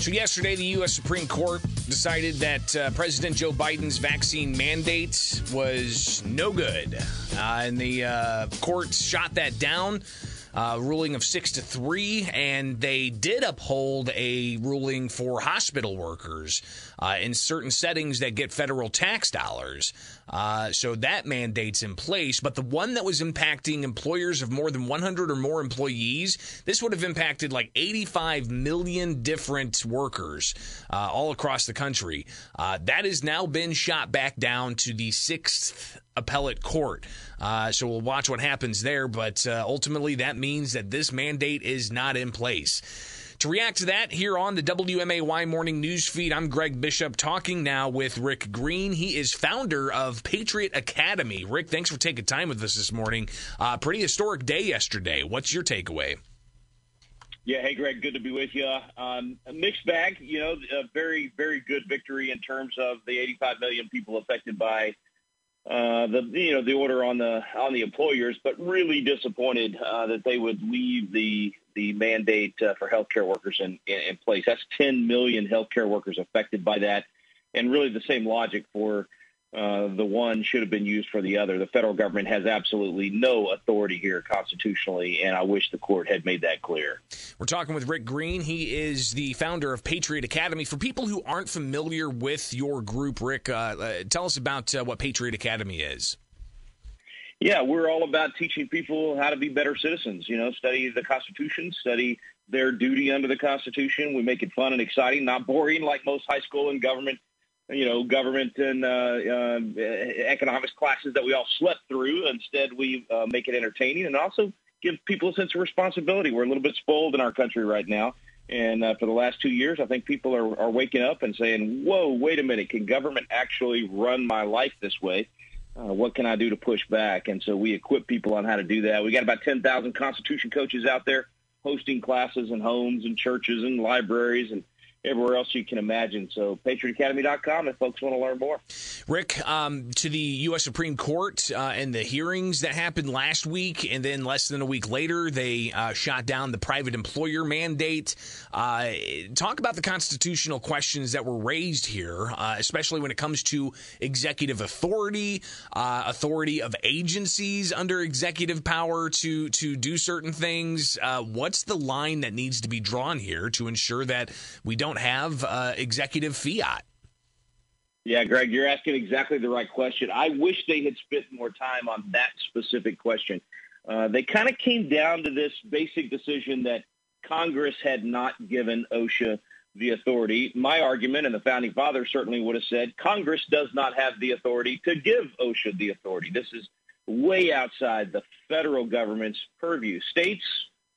So, yesterday, the U.S. Supreme Court decided that uh, President Joe Biden's vaccine mandate was no good. Uh, and the uh, court shot that down uh, ruling of six to three, and they did uphold a ruling for hospital workers uh, in certain settings that get federal tax dollars. Uh, so that mandate's in place. But the one that was impacting employers of more than 100 or more employees, this would have impacted like 85 million different workers uh, all across the country. Uh, that has now been shot back down to the sixth appellate court. Uh, so we'll watch what happens there. But uh, ultimately, that means that this mandate is not in place. To react to that, here on the WMAY morning news feed, I'm Greg Bishop talking now with Rick Green. He is founder of Patriot Academy. Rick, thanks for taking time with us this morning. Uh, pretty historic day yesterday. What's your takeaway? Yeah, hey Greg, good to be with you. Um, mixed bag, you know, a very, very good victory in terms of the 85 million people affected by uh, the you know the order on the on the employers, but really disappointed uh, that they would leave the the mandate uh, for healthcare workers in, in, in place. That's 10 million healthcare workers affected by that, and really the same logic for uh, the one should have been used for the other. The federal government has absolutely no authority here constitutionally, and I wish the court had made that clear. We're talking with Rick Green. He is the founder of Patriot Academy. For people who aren't familiar with your group, Rick, uh, uh, tell us about uh, what Patriot Academy is. Yeah, we're all about teaching people how to be better citizens. You know, study the Constitution, study their duty under the Constitution. We make it fun and exciting, not boring like most high school and government you know, government and uh, uh, economics classes that we all slept through. Instead, we uh, make it entertaining and also give people a sense of responsibility. We're a little bit spoiled in our country right now. And uh, for the last two years, I think people are, are waking up and saying, whoa, wait a minute, can government actually run my life this way? Uh, what can I do to push back? And so we equip people on how to do that. We got about 10,000 Constitution coaches out there hosting classes in homes and churches and libraries and everywhere else you can imagine. So patriotacademy.com if folks want to learn more. Rick, um, to the U.S. Supreme Court uh, and the hearings that happened last week, and then less than a week later, they uh, shot down the private employer mandate. Uh, talk about the constitutional questions that were raised here, uh, especially when it comes to executive authority, uh, authority of agencies under executive power to to do certain things. Uh, what's the line that needs to be drawn here to ensure that we don't don't have uh, executive fiat. Yeah, Greg, you're asking exactly the right question. I wish they had spent more time on that specific question. Uh, they kind of came down to this basic decision that Congress had not given OSHA the authority. My argument, and the founding fathers certainly would have said, Congress does not have the authority to give OSHA the authority. This is way outside the federal government's purview. States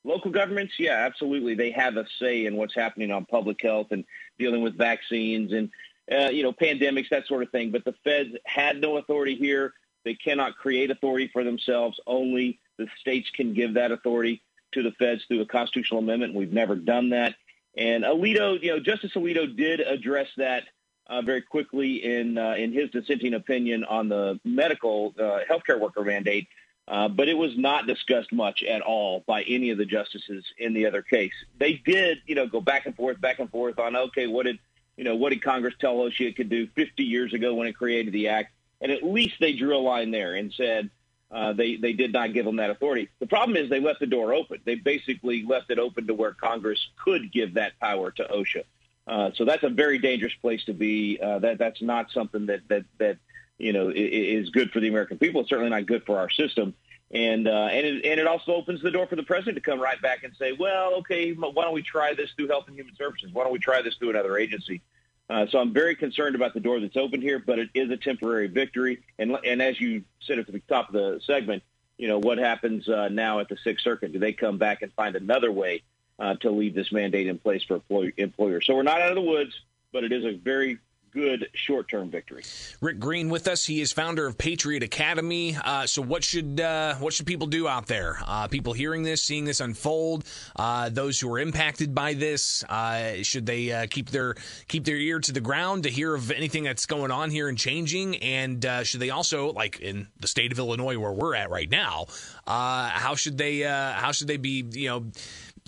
Local governments, yeah, absolutely. They have a say in what's happening on public health and dealing with vaccines and, uh, you know, pandemics, that sort of thing. But the feds had no authority here. They cannot create authority for themselves. Only the states can give that authority to the feds through a constitutional amendment. We've never done that. And Alito, you know, Justice Alito did address that uh, very quickly in uh, in his dissenting opinion on the medical uh, healthcare worker mandate. Uh, but it was not discussed much at all by any of the justices in the other case. They did, you know, go back and forth, back and forth on, okay, what did, you know, what did Congress tell OSHA it could do 50 years ago when it created the act? And at least they drew a line there and said uh, they, they did not give them that authority. The problem is they left the door open. They basically left it open to where Congress could give that power to OSHA. Uh, so that's a very dangerous place to be. Uh, that that's not something that that that you know, is good for the American people. It's certainly not good for our system. And uh, and it, and it also opens the door for the president to come right back and say, well, okay, why don't we try this through Health and Human Services? Why don't we try this through another agency? Uh, so I'm very concerned about the door that's opened here, but it is a temporary victory. And and as you said at the top of the segment, you know what happens uh, now at the Sixth Circuit? Do they come back and find another way uh, to leave this mandate in place for employers? So we're not out of the woods, but it is a very good short-term victory. Rick Green with us. He is founder of Patriot Academy. Uh, so, what should uh, what should people do out there? Uh, people hearing this, seeing this unfold, uh, those who are impacted by this, uh, should they uh, keep their keep their ear to the ground to hear of anything that's going on here and changing? And should they also, like in the state of Illinois where we're at right now, how should they how should they be you know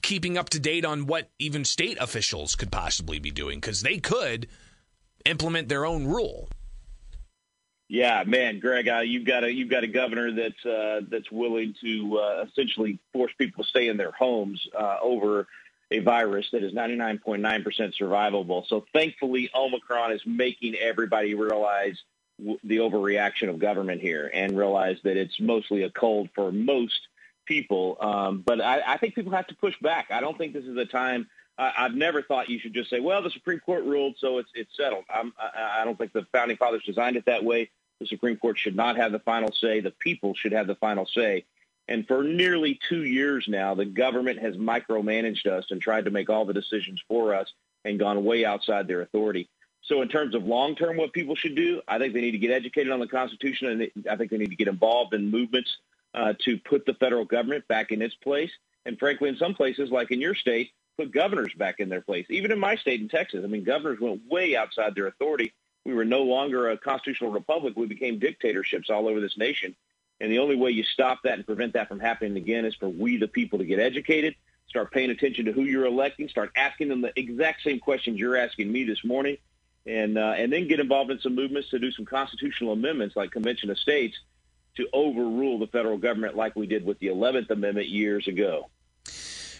keeping up to date on what even state officials could possibly be doing because they could implement their own rule. Yeah, man, Greg, uh, you've got a you've got a governor that's uh, that's willing to uh, essentially force people to stay in their homes uh, over a virus that is 99.9% survivable. So thankfully, Omicron is making everybody realize w- the overreaction of government here and realize that it's mostly a cold for most people. Um, but I, I think people have to push back. I don't think this is a time. I, I've never thought you should just say, "Well, the Supreme Court ruled, so it's it's settled." I'm, I, I don't think the founding fathers designed it that way. The Supreme Court should not have the final say. The people should have the final say. And for nearly two years now, the government has micromanaged us and tried to make all the decisions for us and gone way outside their authority. So in terms of long term, what people should do, I think they need to get educated on the Constitution, and I think they need to get involved in movements uh, to put the federal government back in its place. And frankly, in some places, like in your state, put governors back in their place. Even in my state in Texas, I mean, governors went way outside their authority. We were no longer a constitutional republic. We became dictatorships all over this nation. And the only way you stop that and prevent that from happening again is for we, the people, to get educated, start paying attention to who you're electing, start asking them the exact same questions you're asking me this morning, and uh, and then get involved in some movements to do some constitutional amendments like Convention of States to overrule the federal government like we did with the 11th Amendment years ago.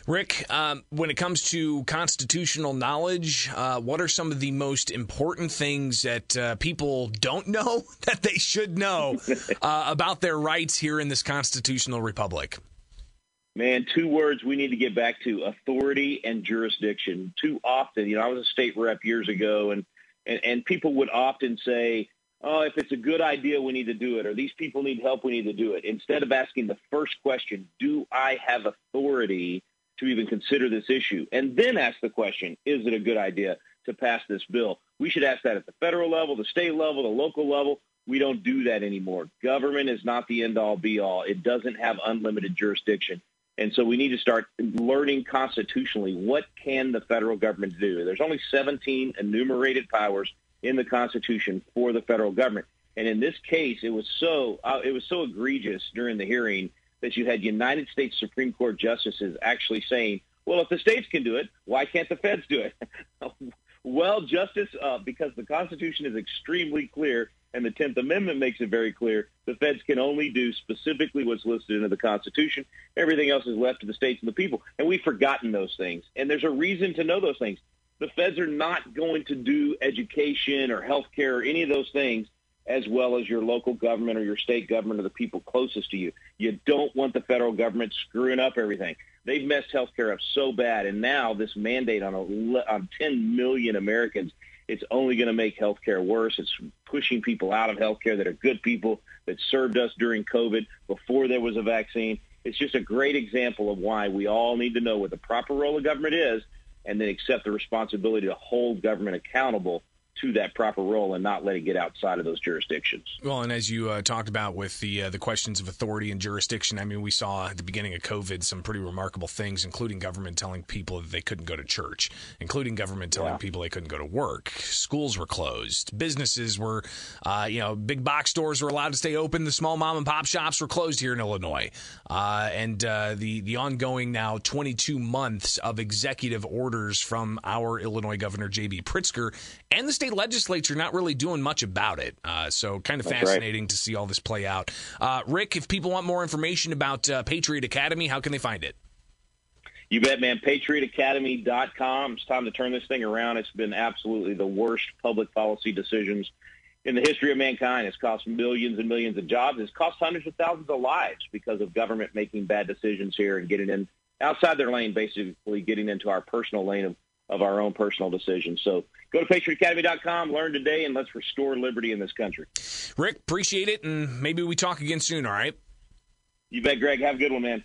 Rick, um, when it comes to constitutional knowledge, uh, what are some of the most important things that uh, people don't know that they should know uh, about their rights here in this constitutional republic? Man, two words we need to get back to authority and jurisdiction. Too often, you know, I was a state rep years ago, and, and, and people would often say, oh, if it's a good idea, we need to do it, or these people need help, we need to do it. Instead of asking the first question, do I have authority to even consider this issue? And then ask the question, is it a good idea to pass this bill? We should ask that at the federal level, the state level, the local level. We don't do that anymore. Government is not the end all be all. It doesn't have unlimited jurisdiction. And so we need to start learning constitutionally what can the federal government do. There's only 17 enumerated powers in the Constitution for the federal government. And in this case, it was so uh, it was so egregious during the hearing that you had United States Supreme Court justices actually saying, "Well, if the states can do it, why can't the feds do it?" well, Justice, uh, because the Constitution is extremely clear and the Tenth Amendment makes it very clear, the feds can only do specifically what's listed in the Constitution. Everything else is left to the states and the people, and we've forgotten those things. And there's a reason to know those things the feds are not going to do education or health care or any of those things as well as your local government or your state government or the people closest to you. You don't want the federal government screwing up everything. They've messed healthcare up so bad, and now this mandate on, a, on 10 million Americans, it's only going to make healthcare worse. It's pushing people out of healthcare that are good people that served us during COVID before there was a vaccine. It's just a great example of why we all need to know what the proper role of government is and then accept the responsibility to hold government accountable to that proper role and not let it get outside of those jurisdictions. Well, and as you uh, talked about with the uh, the questions of authority and jurisdiction, I mean, we saw at the beginning of COVID some pretty remarkable things, including government telling people that they couldn't go to church, including government telling yeah. people they couldn't go to work. Schools were closed. Businesses were, uh, you know, big box stores were allowed to stay open. The small mom and pop shops were closed here in Illinois, uh, and uh, the the ongoing now 22 months of executive orders from our Illinois Governor J.B. Pritzker and the state legislature not really doing much about it. Uh, so kind of That's fascinating right. to see all this play out. Uh, Rick, if people want more information about uh, Patriot Academy, how can they find it? You bet, man. PatriotAcademy.com. It's time to turn this thing around. It's been absolutely the worst public policy decisions in the history of mankind. It's cost millions and millions of jobs. It's cost hundreds of thousands of lives because of government making bad decisions here and getting in outside their lane, basically getting into our personal lane of of our own personal decisions. So go to patriotacademy.com, learn today, and let's restore liberty in this country. Rick, appreciate it, and maybe we talk again soon, all right? You bet, Greg. Have a good one, man.